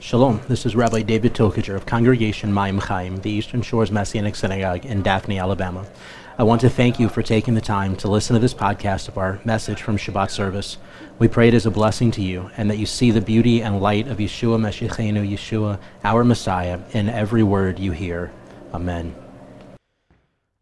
Shalom, this is Rabbi David Tokajer of Congregation Mayim Chaim, the Eastern Shores Messianic Synagogue in Daphne, Alabama. I want to thank you for taking the time to listen to this podcast of our message from Shabbat service. We pray it is a blessing to you and that you see the beauty and light of Yeshua Meshichenu, Yeshua, our Messiah, in every word you hear. Amen.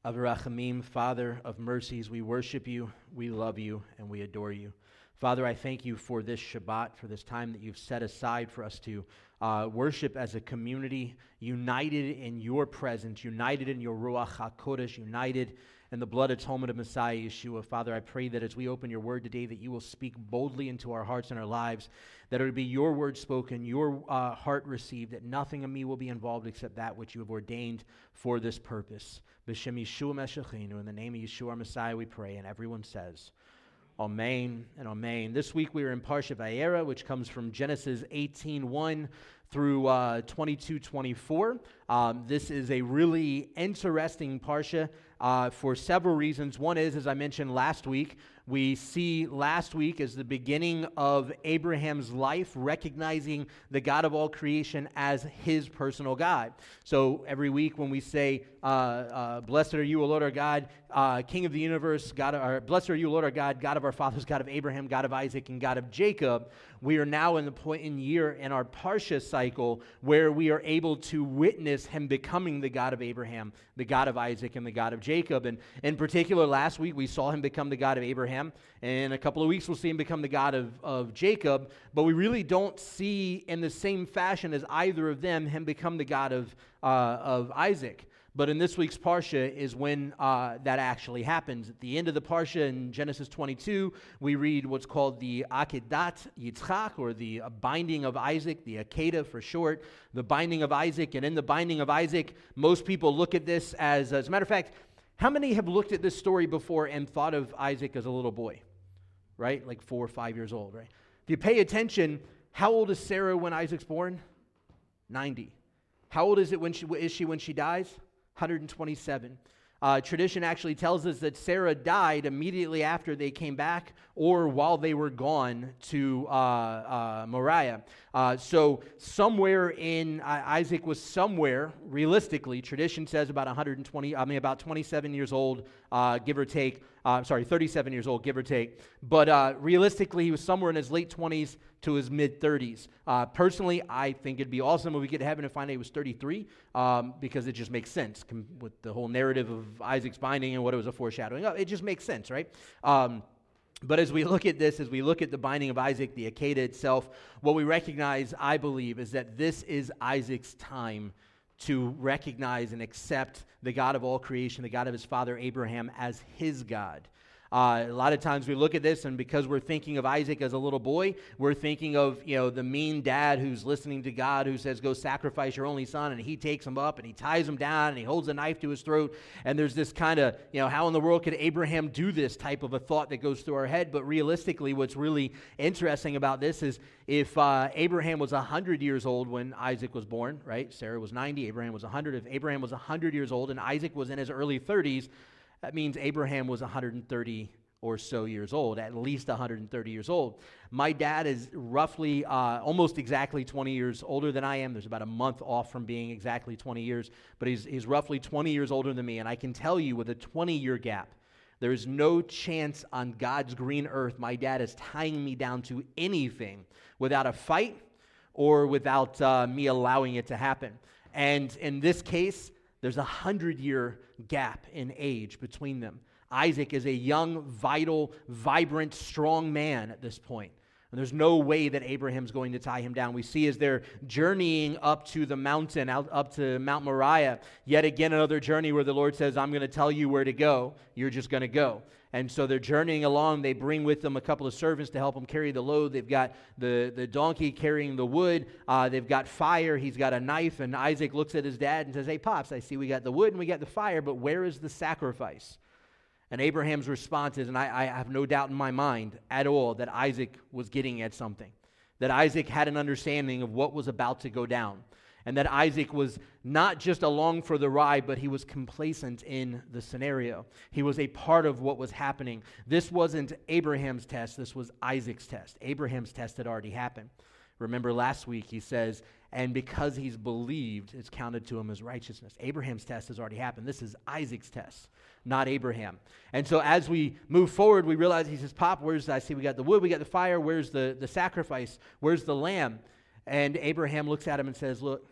Avrachamim, Father of mercies, we worship you, we love you, and we adore you. Father, I thank you for this Shabbat, for this time that you've set aside for us to uh, worship as a community, united in your presence, united in your Ruach HaKodesh, united in the blood atonement of Messiah Yeshua. Father, I pray that as we open your word today, that you will speak boldly into our hearts and our lives, that it would be your word spoken, your uh, heart received, that nothing of me will be involved except that which you have ordained for this purpose. B'Shem Yeshua Meshachinu, in the name of Yeshua our Messiah, we pray. And everyone says, Amen and Amen. This week we are in Parsha Vayera, which comes from Genesis 18:1 through uh, 22:24. Um, this is a really interesting Parsha uh, for several reasons. One is, as I mentioned last week, we see last week as the beginning of Abraham's life, recognizing the God of all creation as his personal God. So every week when we say, uh, uh, Blessed are you, O Lord our God, uh, King of the universe, God, or, blessed are you, Lord our God, God of our fathers, God of Abraham, God of Isaac, and God of Jacob, we are now in the point in year in our Parsha cycle where we are able to witness him becoming the God of Abraham, the God of Isaac, and the God of Jacob. And in particular, last week we saw him become the God of Abraham. And In a couple of weeks, we'll see him become the God of, of Jacob. But we really don't see, in the same fashion as either of them, him become the God of, uh, of Isaac. But in this week's Parsha is when uh, that actually happens. At the end of the Parsha in Genesis 22, we read what's called the Akedat Yitzchak, or the binding of Isaac, the Akedah for short, the binding of Isaac. And in the binding of Isaac, most people look at this as, as a matter of fact, how many have looked at this story before and thought of Isaac as a little boy? Right? Like four or five years old, right? If you pay attention, how old is Sarah when Isaac's born? 90. How old is it when she is she when she dies? 127. Uh, tradition actually tells us that Sarah died immediately after they came back or while they were gone to uh, uh, Moriah. Uh, so, somewhere in Isaac was somewhere, realistically, tradition says about 120, I mean, about 27 years old, uh, give or take. Uh, sorry, 37 years old, give or take. But realistically, he was somewhere in his late 20s to his mid 30s. Uh, personally, I think it'd be awesome if we get to heaven and find out he was 33 um, because it just makes sense com- with the whole narrative of Isaac's binding and what it was a foreshadowing of. It just makes sense, right? Um, but as we look at this, as we look at the binding of Isaac, the Akedah itself, what we recognize, I believe, is that this is Isaac's time to recognize and accept the God of all creation, the God of his father Abraham, as his God. Uh, a lot of times we look at this, and because we're thinking of Isaac as a little boy, we're thinking of you know the mean dad who's listening to God, who says, "Go sacrifice your only son," and he takes him up and he ties him down and he holds a knife to his throat. And there's this kind of you know how in the world could Abraham do this type of a thought that goes through our head. But realistically, what's really interesting about this is if uh, Abraham was hundred years old when Isaac was born, right? Sarah was 90, Abraham was 100. If Abraham was 100 years old and Isaac was in his early 30s that means Abraham was 130 or so years old, at least 130 years old. My dad is roughly uh, almost exactly 20 years older than I am. There's about a month off from being exactly 20 years, but he's, he's roughly 20 years older than me. And I can tell you with a 20 year gap, there is no chance on God's green earth my dad is tying me down to anything without a fight or without uh, me allowing it to happen. And in this case, there's a hundred year gap in age between them. Isaac is a young, vital, vibrant, strong man at this point. And there's no way that Abraham's going to tie him down. We see as they're journeying up to the mountain, out, up to Mount Moriah, yet again another journey where the Lord says, I'm going to tell you where to go. You're just going to go. And so they're journeying along. They bring with them a couple of servants to help them carry the load. They've got the, the donkey carrying the wood. Uh, they've got fire. He's got a knife. And Isaac looks at his dad and says, Hey, Pops, I see we got the wood and we got the fire, but where is the sacrifice? And Abraham's response is, and I, I have no doubt in my mind at all that Isaac was getting at something, that Isaac had an understanding of what was about to go down and that Isaac was not just along for the ride, but he was complacent in the scenario. He was a part of what was happening. This wasn't Abraham's test, this was Isaac's test. Abraham's test had already happened. Remember last week, he says, and because he's believed, it's counted to him as righteousness. Abraham's test has already happened. This is Isaac's test, not Abraham. And so as we move forward, we realize he says, Pop, where's, I see we got the wood, we got the fire, where's the, the sacrifice, where's the lamb? And Abraham looks at him and says, Look,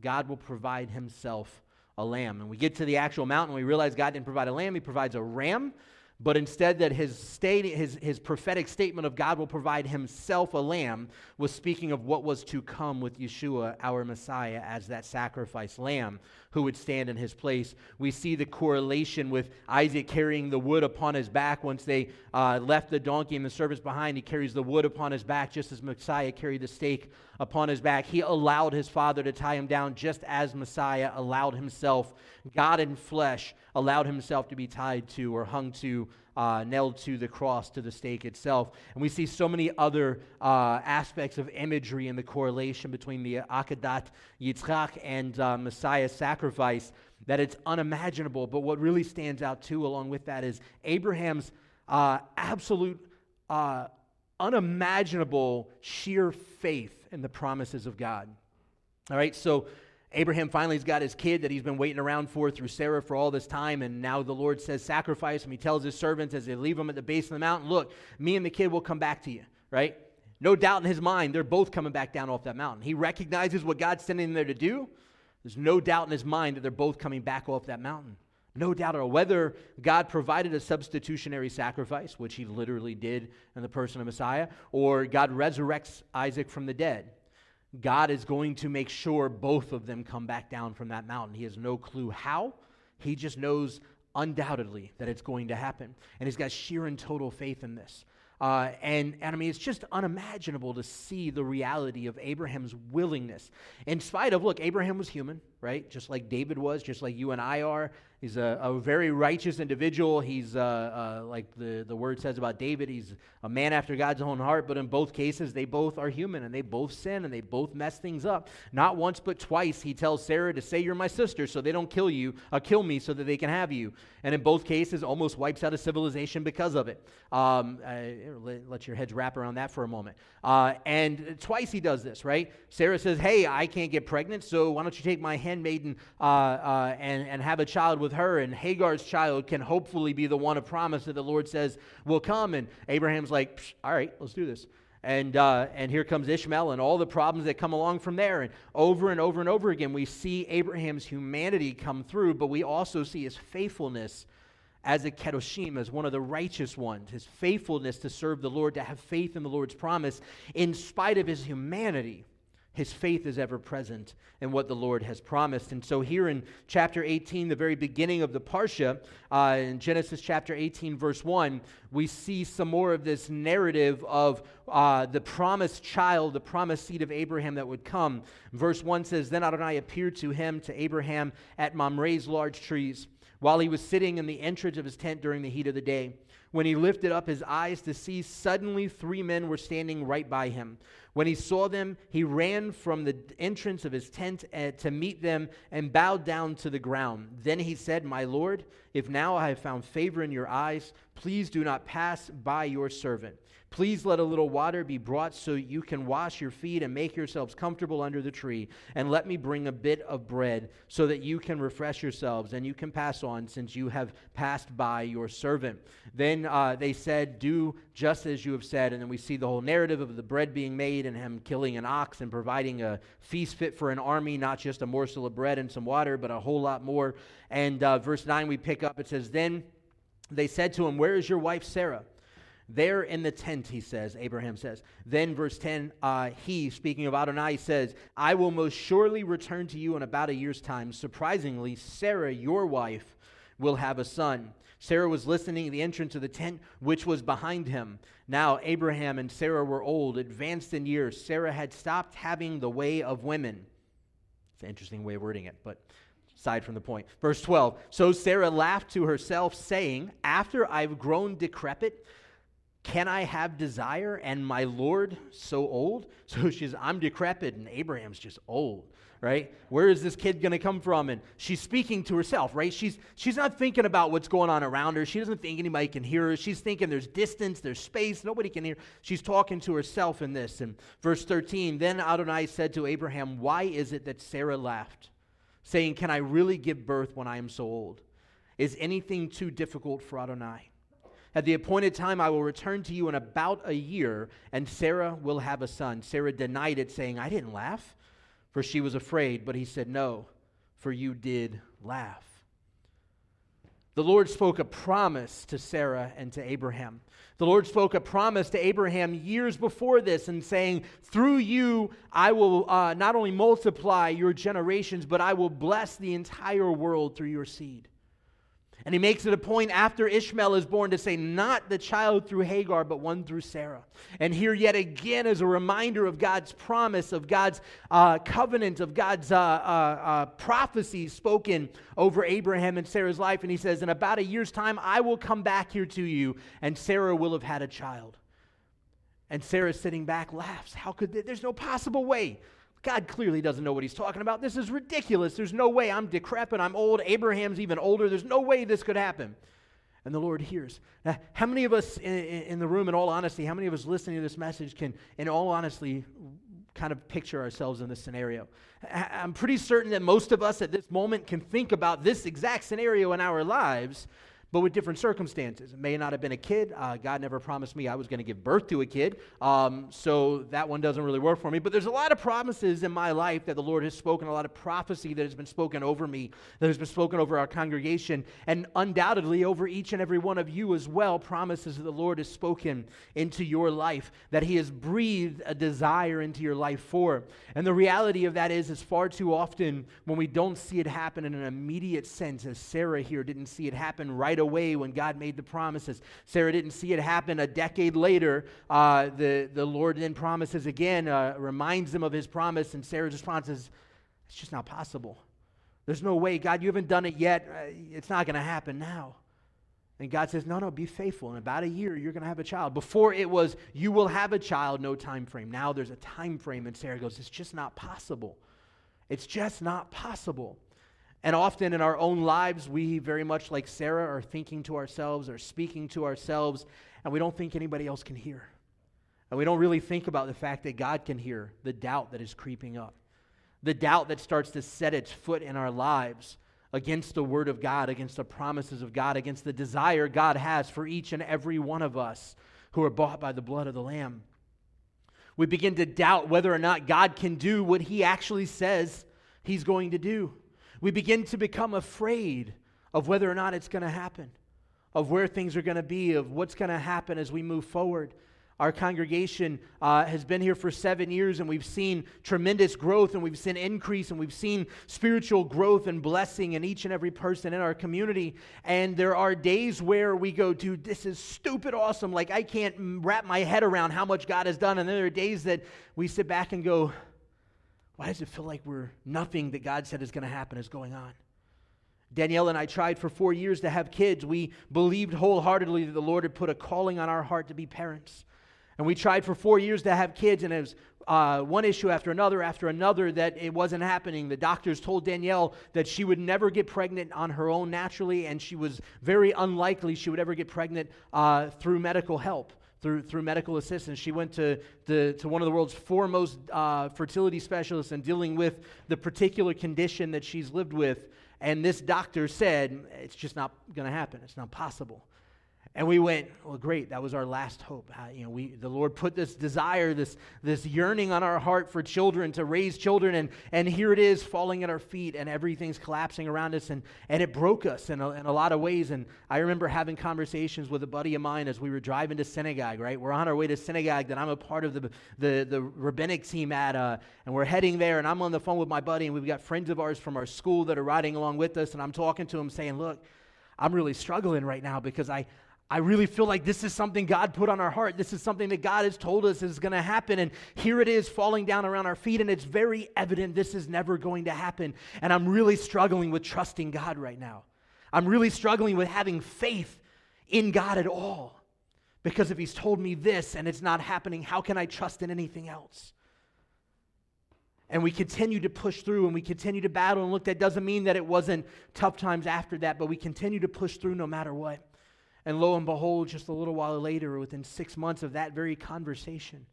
God will provide himself a lamb. And we get to the actual mountain, we realize God didn't provide a lamb, he provides a ram but instead that his, state, his, his prophetic statement of God will provide himself a lamb was speaking of what was to come with Yeshua, our Messiah, as that sacrifice lamb who would stand in his place. We see the correlation with Isaac carrying the wood upon his back. Once they uh, left the donkey and the servants behind, he carries the wood upon his back, just as Messiah carried the stake upon his back. He allowed his father to tie him down, just as Messiah allowed himself, God in flesh, allowed himself to be tied to or hung to uh, nailed to the cross, to the stake itself. And we see so many other uh, aspects of imagery in the correlation between the Akedat Yitzchak and uh, Messiah's sacrifice that it's unimaginable. But what really stands out too, along with that, is Abraham's uh, absolute, uh, unimaginable, sheer faith in the promises of God. All right, so Abraham finally has got his kid that he's been waiting around for through Sarah for all this time, and now the Lord says, Sacrifice him. He tells his servants as they leave him at the base of the mountain, Look, me and the kid will come back to you, right? No doubt in his mind, they're both coming back down off that mountain. He recognizes what God's sending them there to do. There's no doubt in his mind that they're both coming back off that mountain. No doubt at all. Whether God provided a substitutionary sacrifice, which he literally did in the person of Messiah, or God resurrects Isaac from the dead, God is going to make sure both of them come back down from that mountain. He has no clue how, he just knows undoubtedly that it's going to happen. And he's got sheer and total faith in this. Uh, and, and I mean, it's just unimaginable to see the reality of Abraham's willingness. In spite of, look, Abraham was human, right? Just like David was, just like you and I are. He's a, a very righteous individual. He's, uh, uh, like the, the word says about David, he's a man after God's own heart. But in both cases, they both are human and they both sin and they both mess things up. Not once, but twice, he tells Sarah to say, You're my sister, so they don't kill you, uh, kill me so that they can have you. And in both cases, almost wipes out a civilization because of it. Um, uh, let, let, your heads wrap around that for a moment. Uh, and twice he does this, right? Sarah says, Hey, I can't get pregnant, so why don't you take my handmaiden uh, and, and have a child with her, and Hagar's child can hopefully be the one of promise that the Lord says will come. And Abraham's like, all right, let's do this. And, uh, and here comes Ishmael and all the problems that come along from there. And over and over and over again, we see Abraham's humanity come through, but we also see his faithfulness as a kedoshim, as one of the righteous ones, his faithfulness to serve the Lord, to have faith in the Lord's promise, in spite of his humanity his faith is ever present in what the Lord has promised. And so, here in chapter 18, the very beginning of the Parsha, uh, in Genesis chapter 18, verse 1, we see some more of this narrative of uh, the promised child, the promised seed of Abraham that would come. Verse 1 says Then Adonai appeared to him, to Abraham, at Mamre's large trees, while he was sitting in the entrance of his tent during the heat of the day. When he lifted up his eyes to see, suddenly three men were standing right by him. When he saw them, he ran from the entrance of his tent uh, to meet them and bowed down to the ground. Then he said, My Lord, if now I have found favor in your eyes, please do not pass by your servant. Please let a little water be brought so you can wash your feet and make yourselves comfortable under the tree. And let me bring a bit of bread so that you can refresh yourselves and you can pass on since you have passed by your servant. Then uh, they said, Do just as you have said. And then we see the whole narrative of the bread being made and him killing an ox and providing a feast fit for an army, not just a morsel of bread and some water, but a whole lot more. And uh, verse 9, we pick up, it says, Then they said to him, Where is your wife Sarah? There in the tent, he says, Abraham says. Then, verse 10, uh, he, speaking of Adonai, says, I will most surely return to you in about a year's time. Surprisingly, Sarah, your wife, will have a son. Sarah was listening at the entrance of the tent, which was behind him. Now, Abraham and Sarah were old, advanced in years. Sarah had stopped having the way of women. It's an interesting way of wording it, but aside from the point. Verse 12 So Sarah laughed to herself, saying, After I've grown decrepit, Can I have desire and my Lord so old? So she's, I'm decrepit and Abraham's just old, right? Where is this kid going to come from? And she's speaking to herself, right? She's, she's not thinking about what's going on around her. She doesn't think anybody can hear her. She's thinking there's distance, there's space, nobody can hear. She's talking to herself in this. And verse 13, then Adonai said to Abraham, Why is it that Sarah laughed, saying, Can I really give birth when I am so old? Is anything too difficult for Adonai? At the appointed time, I will return to you in about a year, and Sarah will have a son. Sarah denied it, saying, I didn't laugh, for she was afraid. But he said, No, for you did laugh. The Lord spoke a promise to Sarah and to Abraham. The Lord spoke a promise to Abraham years before this and saying, Through you, I will uh, not only multiply your generations, but I will bless the entire world through your seed. And he makes it a point after Ishmael is born to say, not the child through Hagar, but one through Sarah. And here, yet again, is a reminder of God's promise, of God's uh, covenant, of God's uh, uh, uh prophecy spoken over Abraham and Sarah's life. And he says, In about a year's time, I will come back here to you, and Sarah will have had a child. And Sarah, sitting back, laughs. How could they? There's no possible way. God clearly doesn't know what he's talking about. This is ridiculous. There's no way. I'm decrepit. I'm old. Abraham's even older. There's no way this could happen. And the Lord hears. Now, how many of us in, in, the room, in all honesty, how many of us listening to this message can, in all honesty, kind of picture ourselves in this scenario? I'm pretty certain that most of us at this moment can think about this exact scenario in our lives but with different circumstances. It may not have been a kid. Uh, God never promised me I was going to give birth to a kid, um, so that one doesn't really work for me. But there's a lot of promises in my life that the Lord has spoken, a lot of prophecy that has been spoken over me, that has been spoken over our congregation, and undoubtedly over each and every one of you as well. Promises that the Lord has spoken into your life, that He has breathed a desire into your life for. And the reality of that is, is far too often when we don't see it happen in an immediate sense, as Sarah here didn't see it happen right away when God made the promises. Sarah didn't see it happen a decade later. Uh, the, the Lord then promises again, uh, reminds them of his promise, and Sarah's response is, It's just not possible. There's no way. God, you haven't done it yet. Uh, it's not going to happen now. And God says, No, no, be faithful. In about a year, you're going to have a child. Before it was, You will have a child, no time frame. Now there's a time frame. And Sarah goes, It's just not possible. It's just not possible. And often in our own lives, we very much like Sarah are thinking to ourselves or speaking to ourselves, and we don't think anybody else can hear. And we don't really think about the fact that God can hear the doubt that is creeping up, the doubt that starts to set its foot in our lives against the Word of God, against the promises of God, against the desire God has for each and every one of us who are bought by the blood of the Lamb. We begin to doubt whether or not God can do what He actually says He's going to do. We begin to become afraid of whether or not it's going to happen, of where things are going to be, of what's going to happen as we move forward. Our congregation uh, has been here for seven years, and we've seen tremendous growth, and we've seen increase, and we've seen spiritual growth and blessing in each and every person in our community. And there are days where we go, dude, this is stupid awesome. Like, I can't wrap my head around how much God has done. And then there are days that we sit back and go, why does it feel like we're nothing that God said is going to happen is going on? Danielle and I tried for four years to have kids. We believed wholeheartedly that the Lord had put a calling on our heart to be parents. And we tried for four years to have kids, and it was uh, one issue after another after another that it wasn't happening. The doctors told Danielle that she would never get pregnant on her own naturally, and she was very unlikely she would ever get pregnant uh, through medical help through, through medical assistance. She went to, the, to one of the world's foremost uh, fertility specialists and dealing with the particular condition that she's lived with. And this doctor said, it's just not going to happen. It's not possible. And we went, well, great. That was our last hope. Uh, you know, we, the Lord put this desire, this, this yearning on our heart for children, to raise children. And, and here it is falling at our feet and everything's collapsing around us. And, and it broke us in a, in a lot of ways. And I remember having conversations with a buddy of mine as we were driving to synagogue, right? We're on our way to synagogue that I'm a part of the, the, the rabbinic team at. Uh, and we're heading there. And I'm on the phone with my buddy. And we've got friends of ours from our school that are riding along with us. And I'm talking to him saying, look, I'm really struggling right now because I, I really feel like this is something God put on our heart. This is something that God has told us is going to happen. And here it is falling down around our feet, and it's very evident this is never going to happen. And I'm really struggling with trusting God right now. I'm really struggling with having faith in God at all Because if he's told me this and it's not happening, how can I trust in anything else? And we continue to push through and we continue to battle. And look, that doesn't mean that it wasn't tough times after that, but we continue to push through no matter what. And lo and behold, just a little while later, within six months of that very conversation,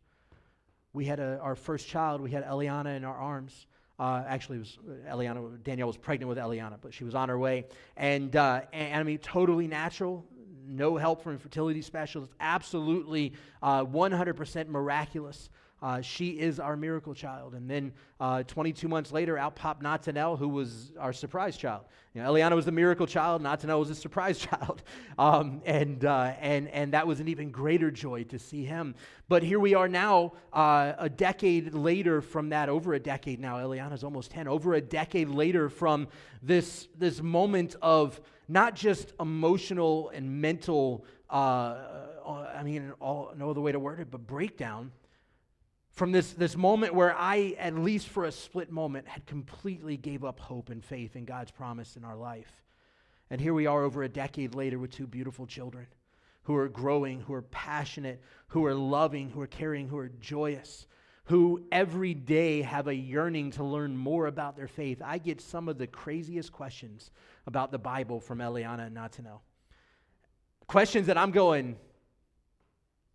we had a, our first child. We had Eliana in our arms. Uh, actually, was uh, Eliana. Danielle was pregnant with Eliana, but she was on her way, and, uh, and, I mean, totally natural. No help from fertility specialists. Absolutely, 100% uh, miraculous. Uh, she is our miracle child. And then uh, 22 months later, out popped Natanel, who was our surprise child. You know, Eliana was the miracle child, Natanel was a surprise child. Um, and, uh, and, and that was an even greater joy to see him. But here we are now, uh, a decade later from that, over a decade now. Eliana's almost 10, over a decade later from this, this moment of not just emotional and mental, uh, uh, I mean, all, no other way to word it, but breakdown from this, this moment where I, at least for a split moment, had completely gave up hope and faith in God's promise in our life. And here we are over a decade later with two beautiful children who are growing, who are passionate, who are loving, who are caring, who are joyous, who every day have a yearning to learn more about their faith. I get some of the craziest questions about the Bible from Eliana and Natanel. Questions that I'm going,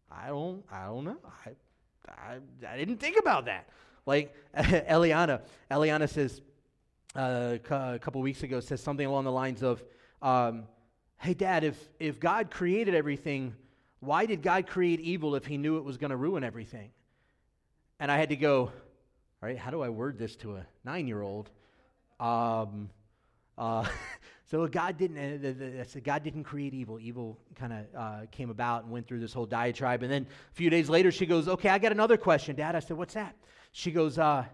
I don't, I don't know. I, I, I didn't think about that. Like Eliana, Eliana says uh, a couple weeks ago says something along the lines of, um, "Hey, Dad, if if God created everything, why did God create evil if He knew it was going to ruin everything?" And I had to go, "All right, how do I word this to a nine-year-old?" Um, uh, so God didn't. Uh, the, God didn't create evil. Evil kind of uh, came about and went through this whole diatribe. And then a few days later, she goes, "Okay, I got another question, Dad." I said, "What's that?" She goes, uh,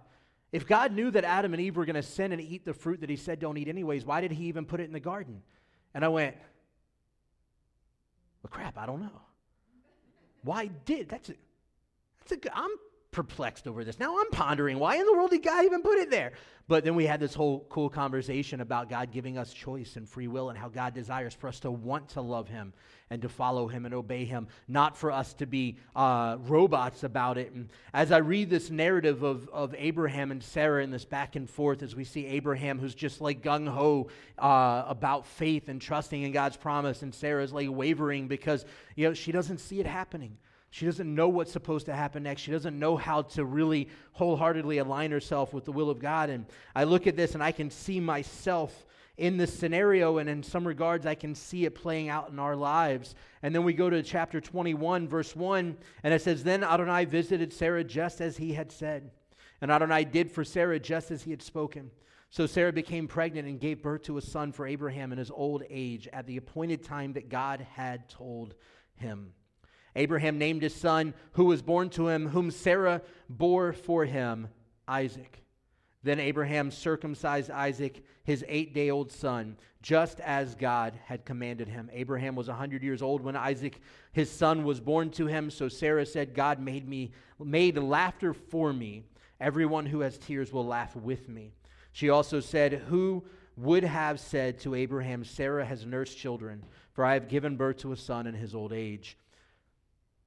"If God knew that Adam and Eve were going to sin and eat the fruit that He said don't eat anyways, why did He even put it in the garden?" And I went, "Well, crap, I don't know. Why did that's a, that's a I'm perplexed over this. Now I'm pondering why in the world did God even put it there? But then we had this whole cool conversation about God giving us choice and free will and how God desires for us to want to love Him and to follow Him and obey Him, not for us to be uh, robots about it. And as I read this narrative of, of Abraham and Sarah in this back and forth, as we see Abraham who's just like gung ho uh, about faith and trusting in God's promise, and Sarah's like wavering because you know she doesn't see it happening. She doesn't know what's supposed to happen next. She doesn't know how to really wholeheartedly align herself with the will of God. And I look at this and I can see myself in this scenario, and in some regards, I can see it playing out in our lives. And then we go to chapter 21, verse 1, and it says, Then Adonai visited Sarah just as he had said. And Adonai did for Sarah just as he had spoken. So Sarah became pregnant and gave birth to a son for Abraham in his old age at the appointed time that God had told him. Abraham named his son, who was born to him, whom Sarah bore for him, Isaac. Then Abraham circumcised Isaac, his eight day old son, just as God had commanded him. Abraham was a 100 years old when Isaac, his son, was born to him. So Sarah said, God made, me, made laughter for me. Everyone who has tears will laugh with me. She also said, Who would have said to Abraham, Sarah has nursed children, for I have given birth to a son in his old age.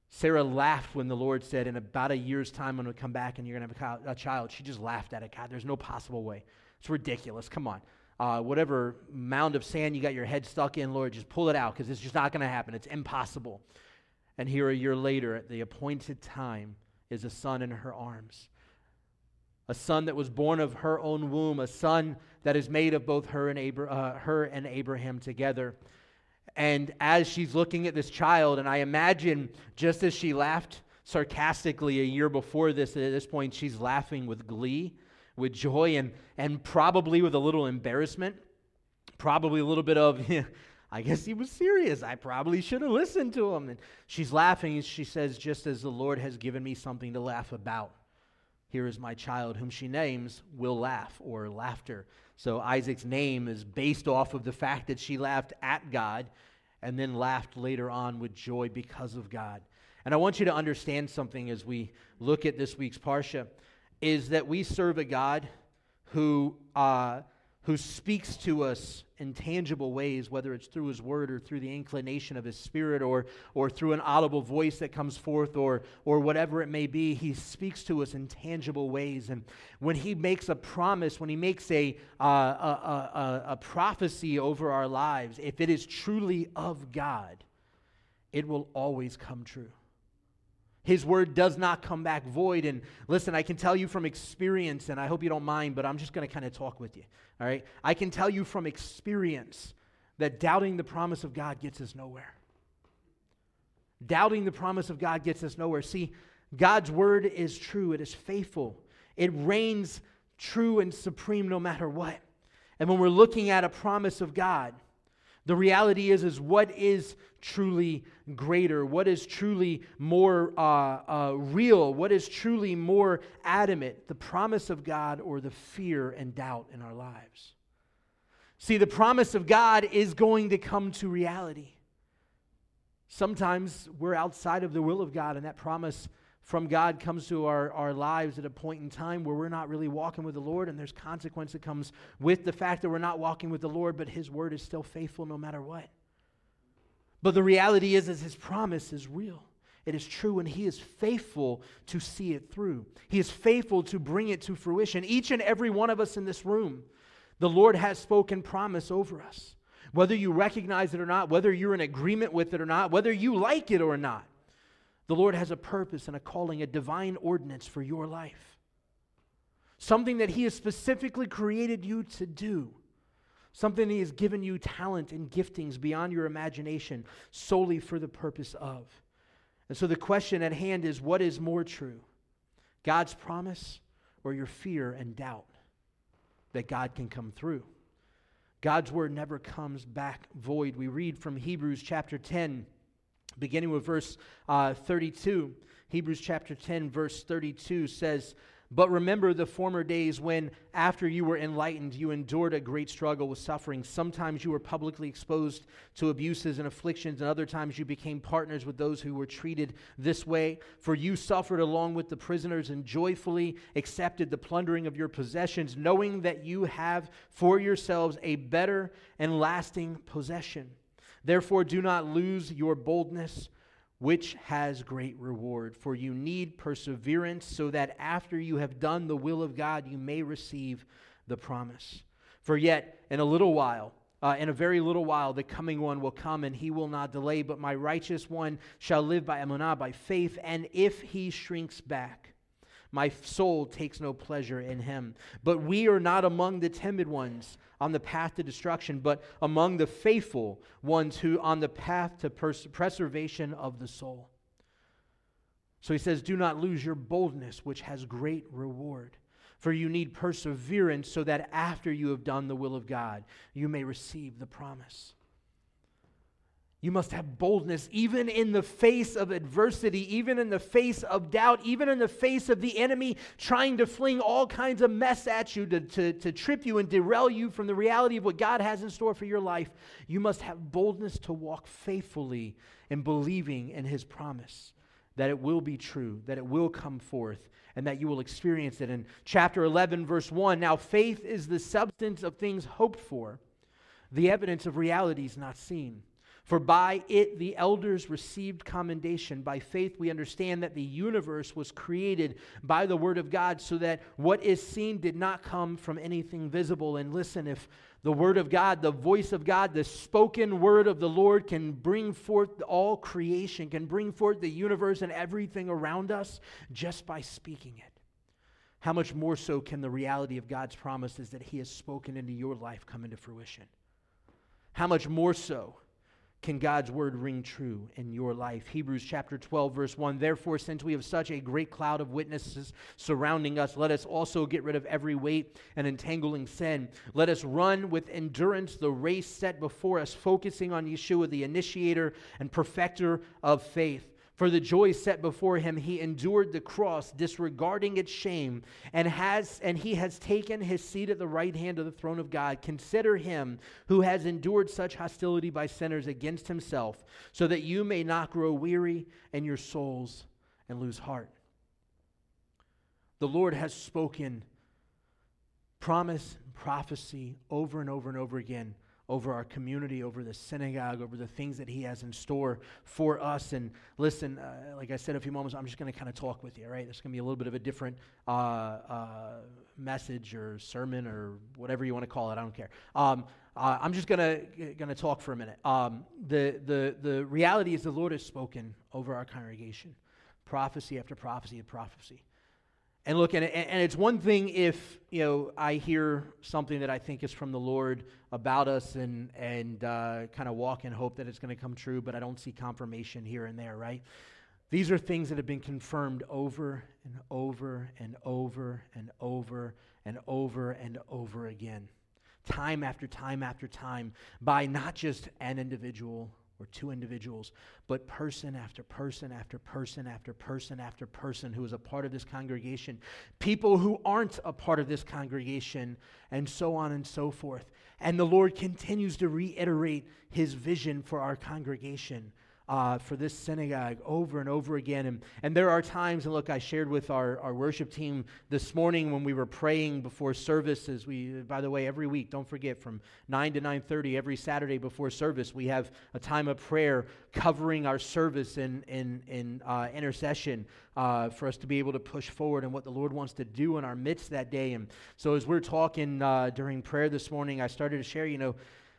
Sarah laughed when the Lord said, In about a year's time, I'm going to come back and you're going to have a child. She just laughed at it. God, there's no possible way. It's ridiculous. Come on. Uh, whatever mound of sand you got your head stuck in, Lord, just pull it out because it's just not going to happen. It's impossible. And here, a year later, at the appointed time, is a son in her arms. A son that was born of her own womb, a son that is made of both her and, Abra- uh, her and Abraham together. And as she's looking at this child, and I imagine just as she laughed sarcastically a year before this, at this point, she's laughing with glee, with joy, and, and probably with a little embarrassment, probably a little bit of, I guess he was serious. I probably should have listened to him. And she's laughing, and she says, Just as the Lord has given me something to laugh about, here is my child, whom she names Will Laugh, or Laughter. So Isaac's name is based off of the fact that she laughed at God and then laughed later on with joy because of God. And I want you to understand something as we look at this week's Parsha is that we serve a God who, uh, who speaks to us in tangible ways, whether it's through his word or through the inclination of his spirit or, or through an audible voice that comes forth or, or whatever it may be. He speaks to us in tangible ways. And when he makes a promise, when he makes a, uh, a, a, a prophecy over our lives, if it is truly of God, it will always come true. His word does not come back void. And listen, I can tell you from experience, and I hope you don't mind, but I'm just going to kind of talk with you. All right? I can tell you from experience that doubting the promise of God gets us nowhere. Doubting the promise of God gets us nowhere. See, God's word is true, it is faithful, it reigns true and supreme no matter what. And when we're looking at a promise of God, the reality is, is what is truly greater? What is truly more uh, uh, real? What is truly more adamant? The promise of God or the fear and doubt in our lives? See, the promise of God is going to come to reality. Sometimes we're outside of the will of God, and that promise from God comes to our, our lives at a point in time where we're not really walking with the Lord, and there's consequence that comes with the fact that we're not walking with the Lord, but His word is still faithful no matter what. But the reality is, is His promise is real. It is true, and He is faithful to see it through. He is faithful to bring it to fruition. Each and every one of us in this room, the Lord has spoken promise over us. Whether you recognize it or not, whether you're in agreement with it or not, whether you like it or not, the Lord has a purpose and a calling, a divine ordinance for your life. Something that He has specifically created you to do. Something He has given you talent and giftings beyond your imagination solely for the purpose of. And so the question at hand is what is more true? God's promise or your fear and doubt that God can come through? God's word never comes back void. We read from Hebrews chapter 10 beginning with verse uh, 32. Hebrews chapter 10, verse 32 says, But remember the former days when, after you were enlightened, you endured a great struggle with suffering. Sometimes you were publicly exposed to abuses and afflictions, and other times you became partners with those who were treated this way. For you suffered along with the prisoners and joyfully accepted the plundering of your possessions, knowing that you have for yourselves a better and lasting possession. Therefore, do not lose your boldness, which has great reward. For you need perseverance, so that after you have done the will of God, you may receive the promise. For yet, in a little while, uh, in a very little while, the coming one will come, and he will not delay. But my righteous one shall live by emunah, by faith. And if he shrinks back, my soul takes no pleasure in him. But we are not among the timid ones on the path to destruction, but among the faithful ones who on the path to pers- preservation of the soul. So he says, Do not lose your boldness, which has great reward. For you need perseverance so that after you have done the will of God, you may receive the promise. You must have boldness even in the face of adversity, even in the face of doubt, even in the face of the enemy trying to fling all kinds of mess at you to, to, to trip you and derail you from the reality of what God has in store for your life. You must have boldness to walk faithfully in believing in His promise that it will be true, that it will come forth, and that you will experience it. In chapter 11, verse 1, now faith is the substance of things hoped for, the evidence of realities not seen. For by it the elders received commendation. By faith we understand that the universe was created by the word of God, so that what is seen did not come from anything visible. And listen, if the word of God, the voice of God, the spoken word of the Lord can bring forth all creation, can bring forth the universe and everything around us just by speaking it. How much more so can the reality of God's promises that He has spoken into your life come into fruition? How much more so? Can God's word ring true in your life? Hebrews chapter 12, verse 1 Therefore, since we have such a great cloud of witnesses surrounding us, let us also get rid of every weight and entangling sin. Let us run with endurance the race set before us, focusing on Yeshua, the initiator and perfecter of faith for the joy set before him, he endured the cross, disregarding its shame, and, has, and he has taken his seat at the right hand of the throne of God. Consider him who has endured such hostility by sinners against himself, so that you may not grow weary in your souls and lose heart. The Lord has spoken promise and prophecy over and over and over again over our community, over the synagogue, over the things that He has in store for us. And listen, uh, like I said a few moments, I'm just going to kind of talk with you, right? This is going to be a little bit of a different uh, uh, message or sermon or whatever you want to call it. I don't care. Um, uh, I'm just gonna gonna talk for a minute. Um, the the the reality is the Lord has spoken over our congregation, prophecy after prophecy of prophecy. And look, and, and it's one thing if you know I hear something that I think is from the Lord about us, and and uh, kind of walk in hope that it's going to come true, but I don't see confirmation here and there, right? These are things that have been confirmed over and over and over and over and over and over again, time after time after time, by not just an individual or two individuals, but person after person after person after person after person who is a part of this congregation, people who aren't a part of this congregation, and so on and so forth. And the Lord continues to reiterate his vision for our congregation uh, for this synagogue over and over again. And, and there are times, and look, I shared with our, our worship team this morning when we were praying before services. We, by the way, every week, don't forget, from 9 to 9.30, every Saturday before service, we have a time of prayer covering our service in, in, in uh, intercession uh, for us to be able to push forward and what the Lord wants to do in our midst that day. And so as we're talking uh, during prayer this morning, I started to share, you know,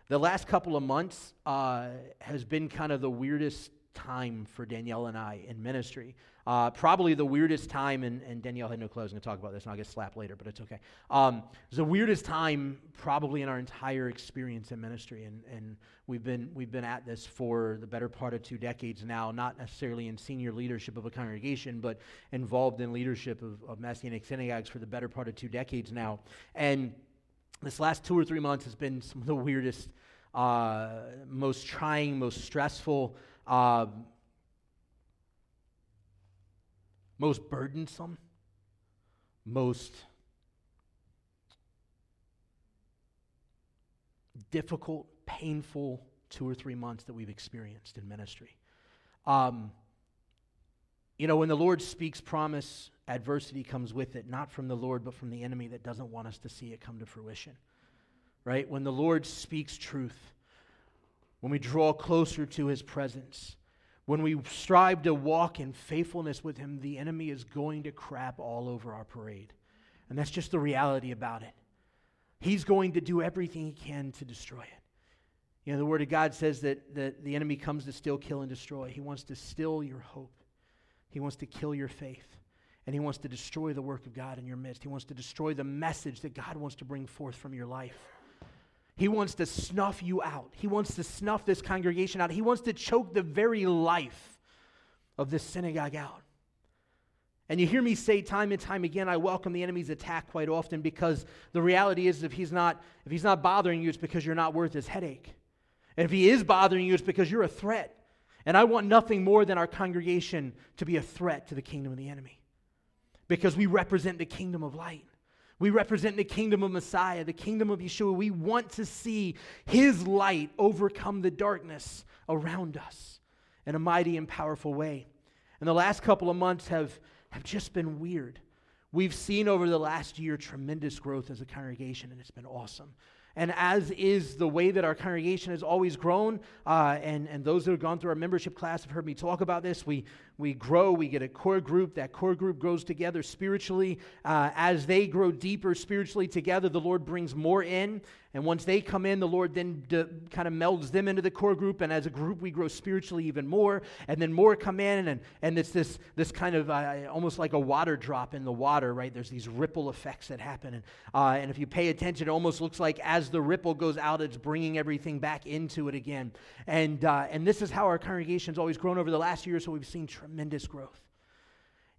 the last couple of months uh, has been kind of the weirdest time for Danielle and I in ministry. Uh, probably the weirdest time, and, and, Danielle had no clue I was going to talk about this, and I'll get slapped later, but it's okay. Um, it's the weirdest time probably in our entire experience in ministry, and, and we've, been, we've been at this for the better part of two decades now, not necessarily in senior leadership of a congregation, but involved in leadership of, of Messianic synagogues for the better part of two decades now. And this last two or three months has been some of the weirdest, uh, most trying, most stressful, uh, most burdensome, most difficult, painful two or three months that we've experienced in ministry. Um, you know, when the Lord speaks promise, adversity comes with it, not from the Lord, but from the enemy that doesn't want us to see it come to fruition. Right? When the Lord speaks truth, when we draw closer to his presence, when we strive to walk in faithfulness with him, the enemy is going to crap all over our parade. And that's just the reality about it. He's going to do everything he can to destroy it. You know, the Word of God says that, that the enemy comes to steal, kill, and destroy. He wants to steal your hope, he wants to kill your faith and he wants to destroy the work of God in your midst. He wants to destroy the message that God wants to bring forth from your life. He wants to snuff you out. He wants to snuff this congregation out. He wants to choke the very life of this synagogue out. And you hear me say time and time again, I welcome the enemy's attack quite often because the reality is if he's not if he's not bothering you, it's because you're not worth his headache. And if he is bothering you, it's because you're a threat. And I want nothing more than our congregation to be a threat to the kingdom of the enemy because we represent the kingdom of light. We represent the kingdom of Messiah, the kingdom of Yeshua. We want to see his light overcome the darkness around us in a mighty and powerful way. And the last couple of months have, have just been weird. We've seen over the last year tremendous growth as a congregation, and it's been awesome and as is the way that our congregation has always grown, uh, and, and those that have gone through our membership class have heard me talk about this, we, we grow, we get a core group. That core group grows together spiritually. Uh, as they grow deeper spiritually together, the Lord brings more in. And once they come in, the Lord then kind of melds them into the core group. And as a group, we grow spiritually even more. And then more come in. And, and it's this, this kind of uh, almost like a water drop in the water, right? There's these ripple effects that happen. And, uh, and if you pay attention, it almost looks like as the ripple goes out, it's bringing everything back into it again. And, uh, and this is how our congregation's always grown over the last year. So we've seen tremendous growth.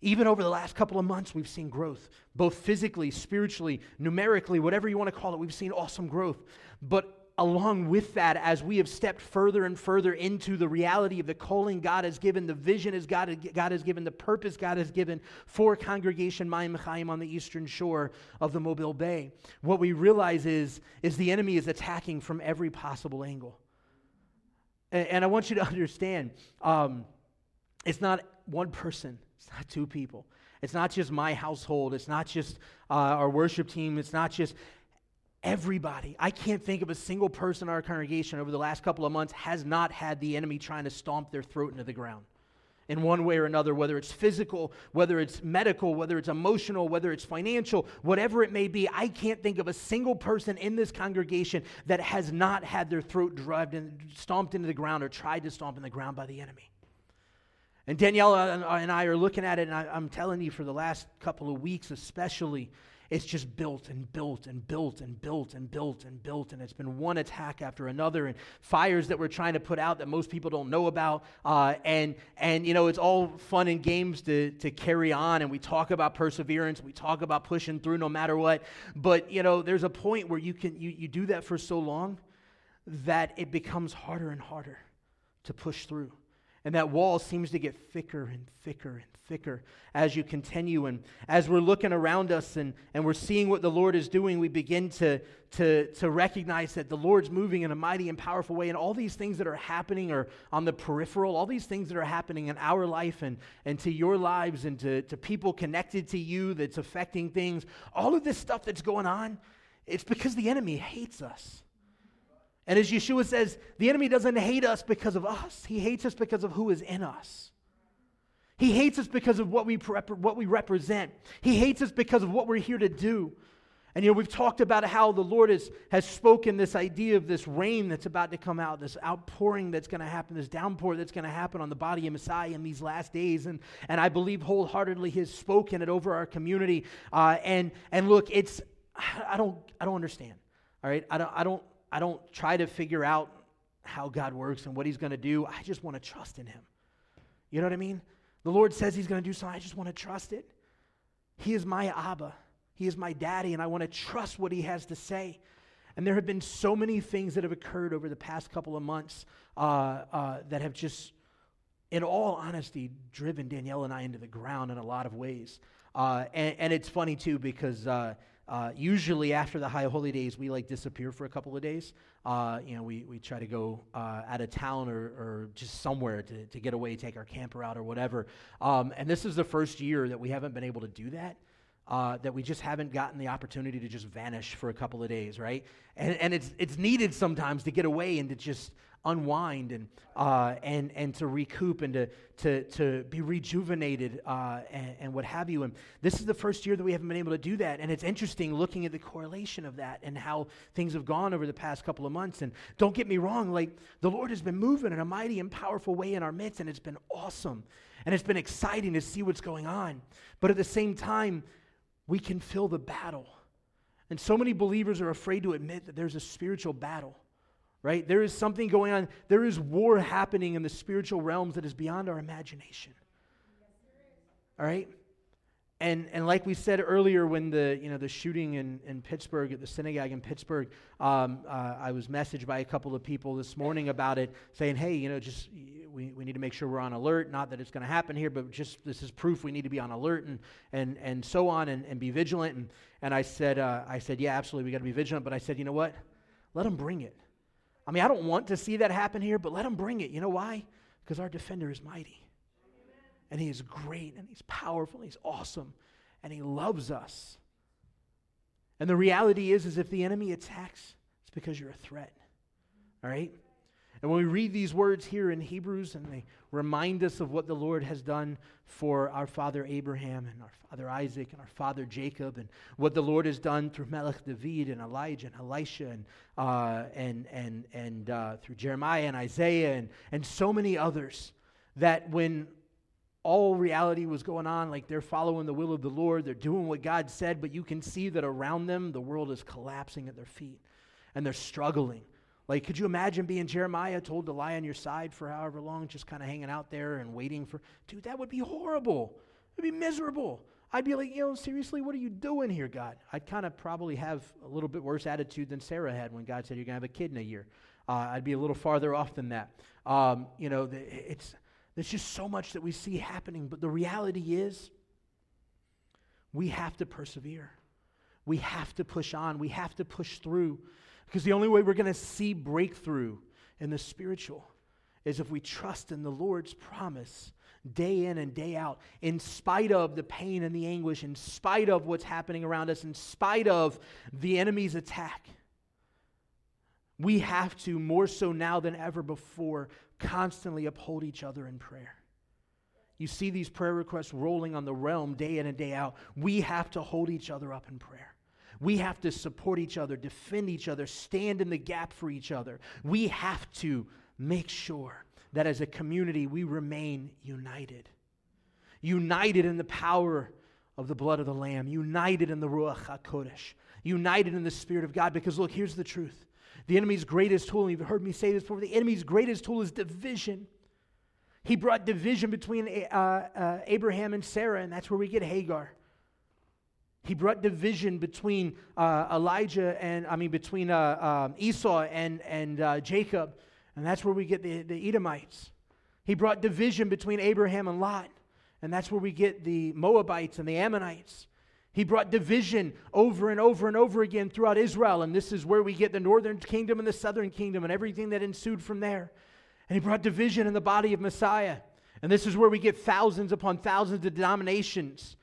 Even over the last couple of months, we've seen growth, both physically, spiritually, numerically, whatever you want to call it, we've seen awesome growth. But along with that, as we have stepped further and further into the reality of the calling God has given, the vision as God, God has given, the purpose God has given for Congregation Mayim Chaim on the eastern shore of the Mobile Bay, what we realize is, is the enemy is attacking from every possible angle. And, and I want you to understand um, it's not one person, it's not two people. It's not just my household. It's not just uh, our worship team. It's not just everybody. I can't think of a single person in our congregation over the last couple of months has not had the enemy trying to stomp their throat into the ground in one way or another, whether it's physical, whether it's medical, whether it's emotional, whether it's financial, whatever it may be. I can't think of a single person in this congregation that has not had their throat driven and stomped into the ground or tried to stomp in the ground by the enemy. And Danielle and I are looking at it, and I, am telling you, for the last couple of weeks, especially, it's just built and built and built and built and built and built. And it's been one attack after another and fires that we're trying to put out that most people don't know about. Uh, and, and, you know, it's all fun and games to, to carry on. And we talk about perseverance. We talk about pushing through no matter what. But, you know, there's a point where you can, you, you do that for so long that it becomes harder and harder to push through. And that wall seems to get thicker and thicker and thicker as you continue. And as we're looking around us and, and we're seeing what the Lord is doing, we begin to, to, to recognize that the Lord's moving in a mighty and powerful way. And all these things that are happening are on the peripheral, all these things that are happening in our life and, and to your lives and to, to people connected to you that's affecting things, all of this stuff that's going on, it's because the enemy hates us. And as Yeshua says, the enemy doesn't hate us because of us, he hates us because of who is in us. He hates us because of what we, what we represent. He hates us because of what we're here to do. And you know, we've talked about how the Lord has, has spoken this idea of this rain that's about to come out, this outpouring that's going to happen, this downpour that's going to happen on the body of Messiah in these last days. And, and I believe wholeheartedly He has spoken it over our community. Uh, and, and look, it's, I don't, I don't understand. All right? I don't, I don't, I don't try to figure out how God works and what He's going to do. I just want to trust in Him. You know what I mean? The Lord says He's going to do something. I just want to trust it. He is my Abba. He is my daddy, and I want to trust what He has to say. And there have been so many things that have occurred over the past couple of months uh, uh, that have just, in all honesty, driven Danielle and I into the ground in a lot of ways. Uh, and, and, it's funny, too, because uh, usually after the high holy days, we like disappear for a couple of days. Uh, you know, we, we try to go uh, out of town or, or just somewhere to, to get away, take our camper out or whatever. Um, and this is the first year that we haven't been able to do that. Uh, that we just haven't gotten the opportunity to just vanish for a couple of days, right? And, and it's, it's needed sometimes to get away and to just unwind and, uh, and, and to recoup and to, to, to be rejuvenated uh, and, and, what have you. And this is the first year that we haven't been able to do that. And it's interesting looking at the correlation of that and how things have gone over the past couple of months. And don't get me wrong, like the Lord has been moving in a mighty and powerful way in our midst, and it's been awesome. And it's been exciting to see what's going on. But at the same time, we can feel the battle. And so many believers are afraid to admit that there's a spiritual battle right? There is something going on. There is war happening in the spiritual realms that is beyond our imagination. All right? And, and like we said earlier, when the, you know, the shooting in, in Pittsburgh, at the synagogue in Pittsburgh, um, uh, I was messaged by a couple of people this morning about it, saying, hey, you know, just we, we need to make sure we're on alert. Not that it's going to happen here, but just this is proof we need to be on alert and, and, and so on and, and be vigilant. And, and I, said, uh, I said, yeah, absolutely, we got to be vigilant. But I said, you know what? Let them bring it. I mean, I don't want to see that happen here, but let him bring it. You know why? Because our defender is mighty. And he is great and he's powerful and he's awesome and he loves us. And the reality is is if the enemy attacks, it's because you're a threat. All right? And when we read these words here in Hebrews and they remind us of what the Lord has done for our father Abraham and our father Isaac and our father Jacob and what the Lord has done through Melech David and Elijah and Elisha and, uh, and, and, and uh, through Jeremiah and Isaiah and, and so many others, that when all reality was going on, like they're following the will of the Lord, they're doing what God said, but you can see that around them the world is collapsing at their feet and they're struggling like, could you imagine being Jeremiah told to lie on your side for however long, just kind of hanging out there and waiting for, dude, that would be horrible. It'd be miserable. I'd be like, you know, seriously, what are you doing here, God? I'd kind of probably have a little bit worse attitude than Sarah had when God said you're going to have a kid in a year. Uh, I'd be a little farther off than that. Um, you know, it's, there's just so much that we see happening, but the reality is we have to persevere. We have to push on. We have to push through. Because the only way we're going to see breakthrough in the spiritual is if we trust in the Lord's promise day in and day out, in spite of the pain and the anguish, in spite of what's happening around us, in spite of the enemy's attack. We have to, more so now than ever before, constantly uphold each other in prayer. You see these prayer requests rolling on the realm day in and day out. We have to hold each other up in prayer. We have to support each other, defend each other, stand in the gap for each other. We have to make sure that as a community we remain united. United in the power of the blood of the Lamb, united in the Ruach HaKodesh, united in the Spirit of God. Because look, here's the truth the enemy's greatest tool, and you've heard me say this before, the enemy's greatest tool is division. He brought division between uh, uh, Abraham and Sarah, and that's where we get Hagar. He brought division between uh, Elijah and, I mean, between uh, um, Esau and, and uh, Jacob, and that's where we get the, the Edomites. He brought division between Abraham and Lot, and that's where we get the Moabites and the Ammonites. He brought division over and over and over again throughout Israel, and this is where we get the northern kingdom and the southern kingdom and everything that ensued from there. And he brought division in the body of Messiah. And this is where we get thousands upon thousands of denominations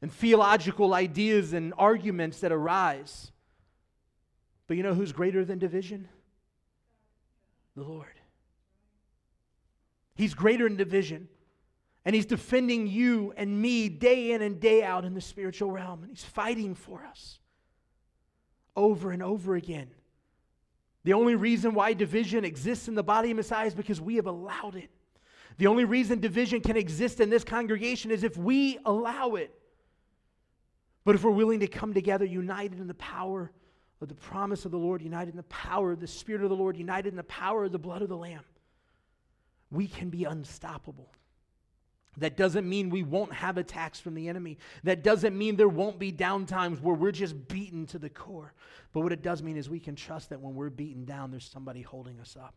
and theological ideas and arguments that arise. But you know who's greater than division? The Lord. He's greater than division. And He's defending you and me day in and day out in the spiritual realm. And He's fighting for us over and over again. The only reason why division exists in the body of Messiah is because we have allowed it. The only reason division can exist in this congregation is if we allow it. But if we're willing to come together, united in the power of the promise of the Lord, united in the power of the Spirit of the Lord, united in the power of the blood of the Lamb, we can be unstoppable. That doesn't mean we won't have attacks from the enemy. That doesn't mean there won't be downtimes where we're just beaten to the core. But what it does mean is we can trust that when we're beaten down, there's somebody holding us up.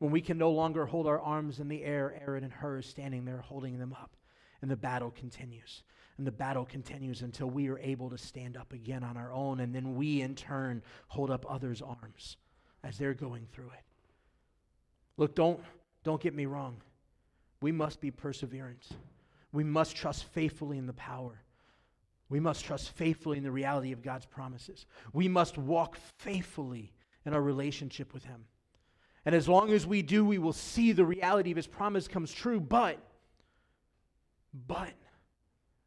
When we can no longer hold our arms in the air, Aaron and is standing there holding them up. And the battle continues. And the battle continues until we are able to stand up again on our own. And then we, in turn, hold up others' arms as they're going through it. Look, don't, don't get me wrong we must be perseverant. We must trust faithfully in the power. We must trust faithfully in the reality of God's promises. We must walk faithfully in our relationship with Him. And as long as we do, we will see the reality of His promise comes true. But, but,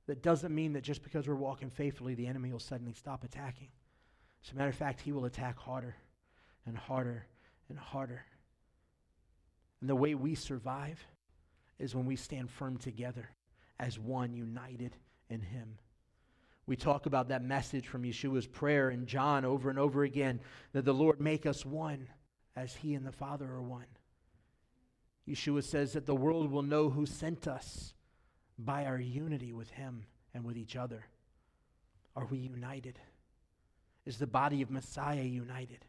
that doesn't mean that just because we're walking faithfully, the enemy will suddenly stop attacking. As a matter of fact, he will attack harder and harder and harder. And the way we survive is when we stand firm together as one united in Him. We talk about that message from Yeshua's prayer in John over and over again that the Lord make us one as He and the Father are one. Yeshua says that the world will know who sent us by our unity with Him and with each other. Are we united? Is the body of Messiah united?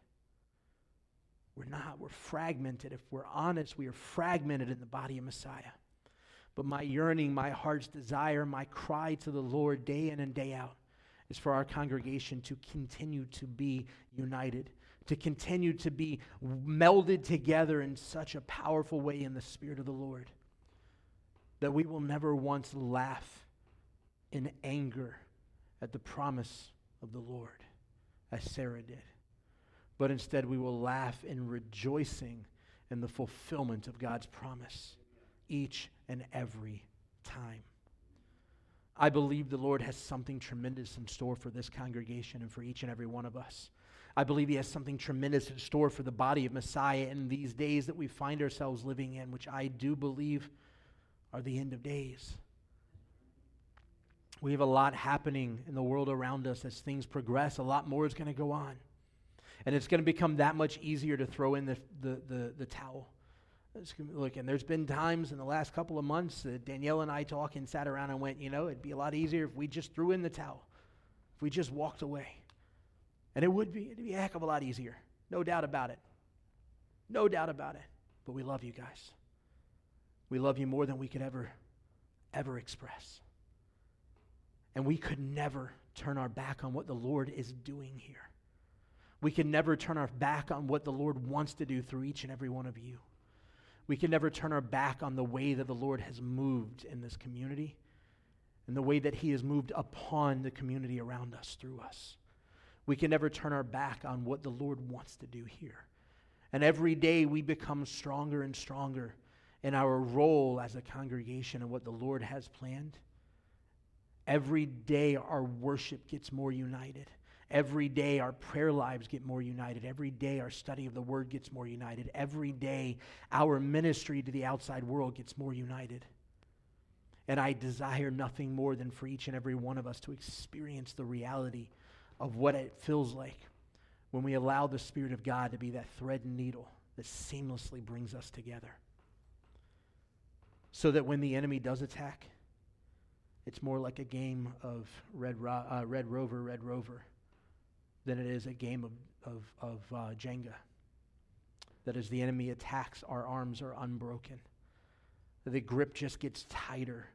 We're not. We're fragmented. If we're honest, we are fragmented in the body of Messiah. But my yearning, my heart's desire, my cry to the Lord day in and day out is for our congregation to continue to be united, to continue to be melded together in such a powerful way in the Spirit of the Lord that we will never once laugh in anger at the promise of the Lord, as Sarah did but instead we will laugh in rejoicing in the fulfillment of God's promise each and every time. I believe the Lord has something tremendous in store for this congregation and for each and every one of us. I believe He has something tremendous in store for the body of Messiah in these days that we find ourselves living in, which I do believe are the end of days. We have a lot happening in the world around us as things progress. A lot more is going to go on. And it's going to become that much easier to throw in the, the, the, the towel. Look, and there's been times in the last couple of months that Danielle and I talked and sat around and went, you know, it'd be a lot easier if we just threw in the towel, if we just walked away. And it would be, it'd be a heck of a lot easier. No doubt about it. No doubt about it. But we love you guys. We love you more than we could ever, ever express. And we could never turn our back on what the Lord is doing here. We can never turn our back on what the Lord wants to do through each and every one of you. We can never turn our back on the way that the Lord has moved in this community and the way that He has moved upon the community around us through us. We can never turn our back on what the Lord wants to do here. And every day we become stronger and stronger in our role as a congregation and what the Lord has planned. Every day our worship gets more united. Every day our prayer lives get more united. Every day our study of the word gets more united. Every day our ministry to the outside world gets more united. And I desire nothing more than for each and every one of us to experience the reality of what it feels like when we allow the Spirit of God to be that thread and needle that seamlessly brings us together. So that when the enemy does attack, it's more like a game of Red, Ro- uh, Red Rover, Red Rover than it is a game of, of, of uh, Jenga. That as the enemy attacks, our arms are unbroken. The grip just gets tighter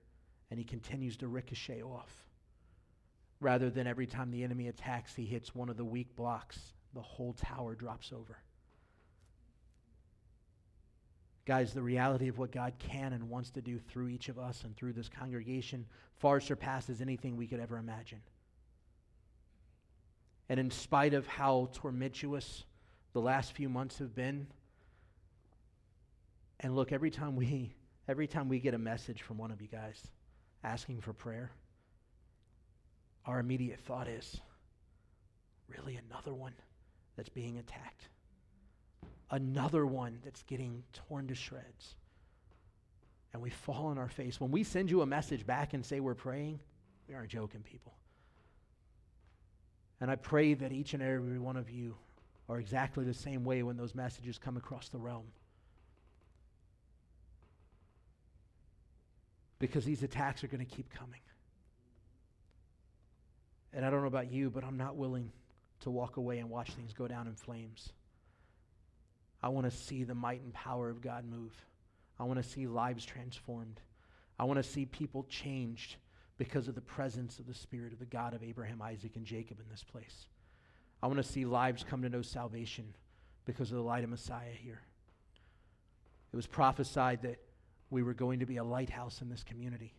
and he continues to ricochet off. Rather than every time the enemy attacks, he hits one of the weak blocks, the whole tower drops over. Guys, the reality of what God can and wants to do through each of us and through this congregation far surpasses anything we could ever imagine. And in spite of how tormentuous the last few months have been, and look, every time we every time we get a message from one of you guys asking for prayer, our immediate thought is, really another one that's being attacked another one that's getting torn to shreds. And we fall on our face. When we send you a message back and say we're praying, we aren't joking, people. And I pray that each and every one of you are exactly the same way when those messages come across the realm. Because these attacks are going to keep coming. And I don't know about you, but I'm not willing to walk away and watch things go down in flames. I want to see the might and power of God move. I want to see lives transformed. I want to see people changed because of the presence of the Spirit of the God of Abraham, Isaac, and Jacob in this place. I want to see lives come to know salvation because of the light of Messiah here. It was prophesied that we were going to be a lighthouse in this community,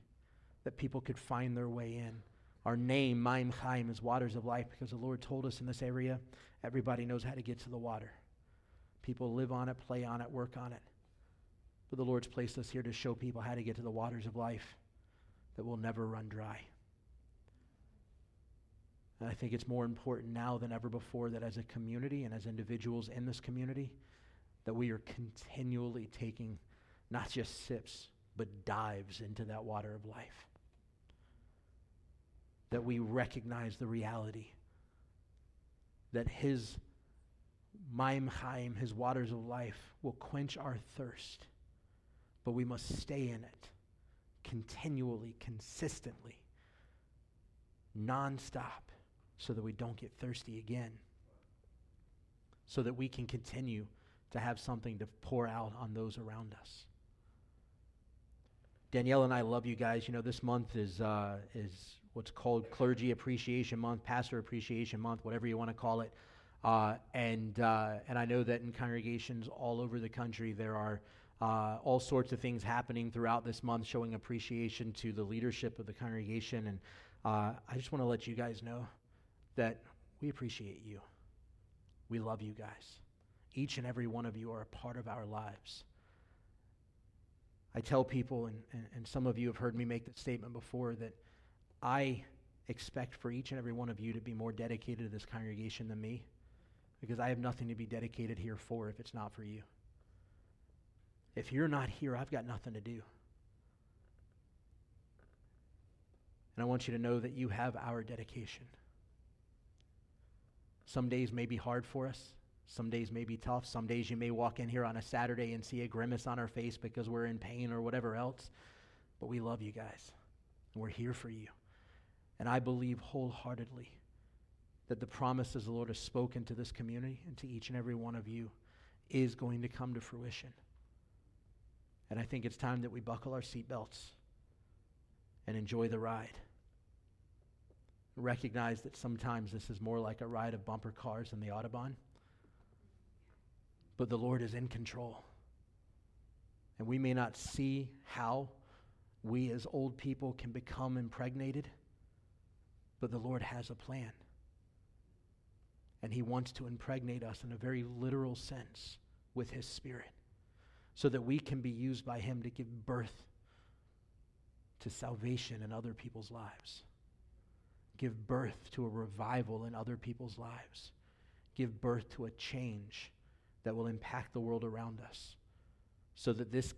that people could find their way in. Our name, Maim Chaim, is waters of life because the Lord told us in this area everybody knows how to get to the water. People live on it, play on it, work on it. But the Lord's placed us here to show people how to get to the waters of life that will never run dry. And I think it's more important now than ever before that as a community and as individuals in this community, that we are continually taking not just sips, but dives into that water of life. That we recognize the reality that His Maim Chaim, his waters of life, will quench our thirst. But we must stay in it continually, consistently, nonstop, so that we don't get thirsty again. So that we can continue to have something to pour out on those around us. Danielle and I love you guys. You know, this month is, uh, is what's called Clergy Appreciation Month, Pastor Appreciation Month, whatever you want to call it. Uh, and, uh, and I know that in congregations all over the country, there are uh, all sorts of things happening throughout this month showing appreciation to the leadership of the congregation. And uh, I just want to let you guys know that we appreciate you. We love you guys. Each and every one of you are a part of our lives. I tell people, and, and, and some of you have heard me make that statement before, that I expect for each and every one of you to be more dedicated to this congregation than me because I have nothing to be dedicated here for if it's not for you. If you're not here, I've got nothing to do. And I want you to know that you have our dedication. Some days may be hard for us. Some days may be tough. Some days you may walk in here on a Saturday and see a grimace on our face because we're in pain or whatever else. But we love you guys. We're here for you. And I believe wholeheartedly that the promises the Lord has spoken to this community and to each and every one of you is going to come to fruition. And I think it's time that we buckle our seatbelts and enjoy the ride. Recognize that sometimes this is more like a ride of bumper cars than the Autobahn. But the Lord is in control. And we may not see how we as old people can become impregnated, but the Lord has a plan. And He wants to impregnate us in a very literal sense with His Spirit so that we can be used by Him to give birth to salvation in other people's lives, give birth to a revival in other people's lives, give birth to a change that will impact the world around us so that this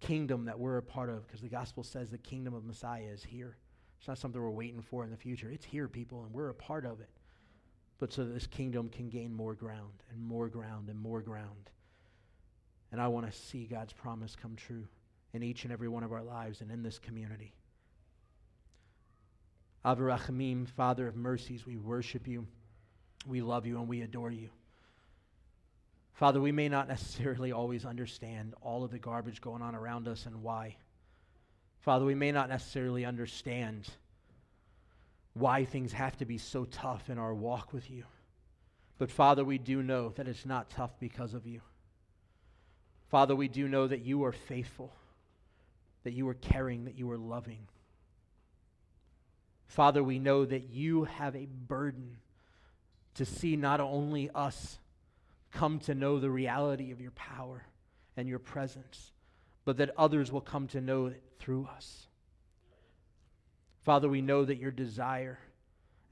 kingdom that we're a part of, because the gospel says the kingdom of Messiah is here. It's not something we're waiting for in the future. It's here, people, and we're a part of it. But so that this kingdom can gain more ground and more ground and more ground. And I want to see God's promise come true in each and every one of our lives and in this community. Avarachamim, Father of mercies, we worship you, we love you, and we adore you. Father, we may not necessarily always understand all of the garbage going on around us and why. Father, we may not necessarily understand why things have to be so tough in our walk with you. But Father, we do know that it's not tough because of you. Father, we do know that you are faithful, that you are caring, that you are loving. Father, we know that you have a burden to see not only us come to know the reality of your power and your presence, but that others will come to know it through us. Father, we know that your desire,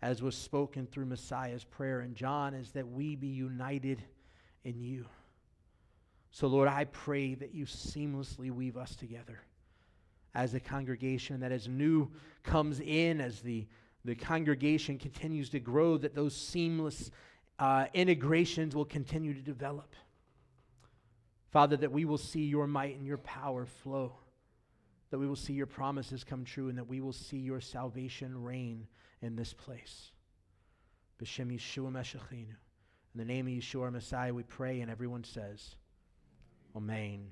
as was spoken through Messiah's prayer in John, is that we be united in you. So, Lord, I pray that you seamlessly weave us together as a congregation, that as new comes in, as the, the congregation continues to grow, that those seamless uh, integrations will continue to develop. Father, that we will see your might and your power flow, that we will see your promises come true, and that we will see your salvation reign in this place. B'Shem Yeshua Meshachinu. In the name of Yeshua Messiah, we pray, and everyone says, Amen.